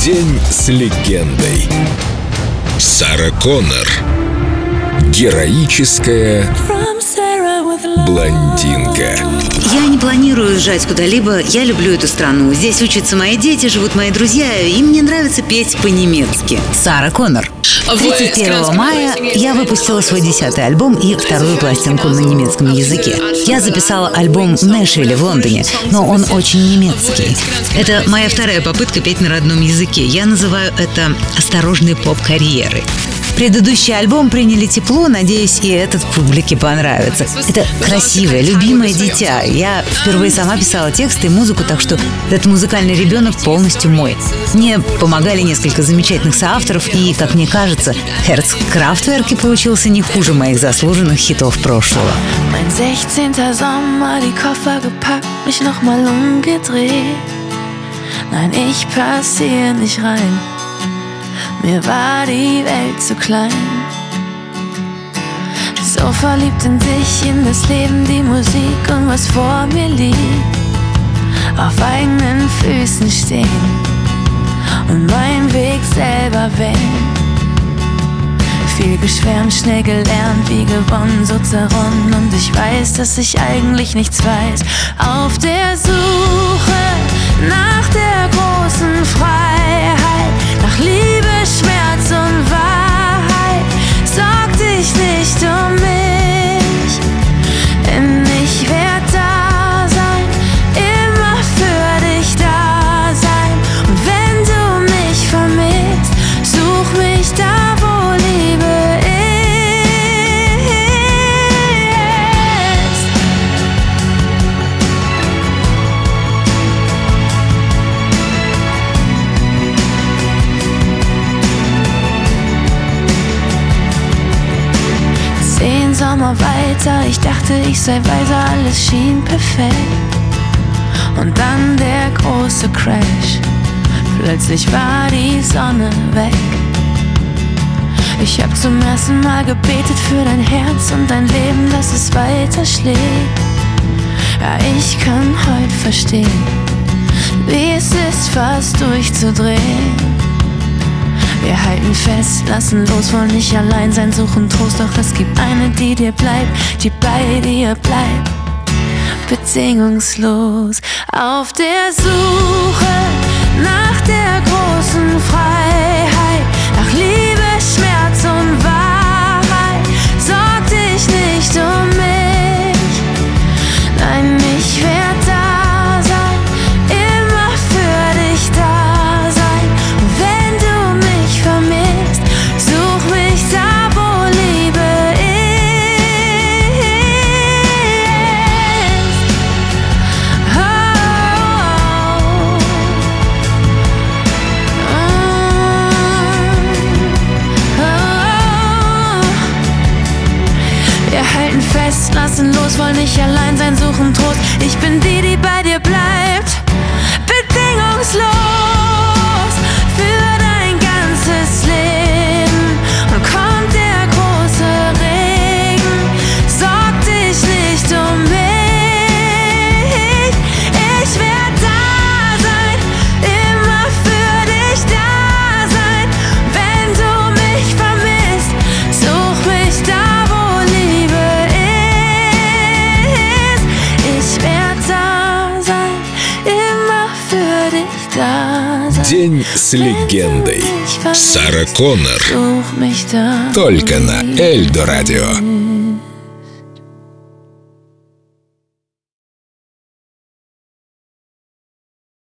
День с легендой. Сара Коннор. Героическая блондинка. Я не планирую уезжать куда-либо, я люблю эту страну. Здесь учатся мои дети, живут мои друзья, и мне нравится петь по-немецки. Сара Коннор. 31 мая я выпустила свой десятый альбом и вторую пластинку на немецком языке. Я записала альбом в Нэшвилле в Лондоне, но он очень немецкий. Это моя вторая попытка петь на родном языке. Я называю это «осторожной поп-карьеры». Предыдущий альбом приняли тепло, надеюсь, и этот публике понравится. Это красивое, любимое дитя. Я впервые сама писала тексты и музыку, так что этот музыкальный ребенок полностью мой. Мне помогали несколько замечательных соавторов, и, как мне кажется, Herz Kraftwerk получился не хуже моих заслуженных хитов прошлого. Mein 16. Sommer, die Koffer gepackt, mich nochmal umgedreht. Nein, ich passe hier nicht rein. Mir war die Welt zu klein. So verliebt in sich, in das Leben, die Musik und was vor mir liegt. Auf eigenen Füßen stehen und meinen Weg selber wählen. Viel geschwärmt, schnell gelernt, wie gewonnen, so zerronnen. Und ich weiß, dass ich eigentlich nichts weiß. Auf der Sommer weiter, ich dachte, ich sei weiser, alles schien perfekt. Und dann der große Crash. Plötzlich war die Sonne weg. Ich hab zum ersten Mal gebetet für dein Herz und dein Leben, dass es weiter schlägt. Ja, ich kann heute verstehen, wie es ist, fast durchzudrehen. Wir halten fest, lassen los, wollen nicht allein sein, suchen Trost, doch es gibt eine, die dir bleibt, die bei dir bleibt. Bedingungslos auf der Suche nach der großen halten fest, lassen los, wollen nicht allein sein, suchen Trost. Ich День с легендой. Сара Коннор. Только на Эльдо радио.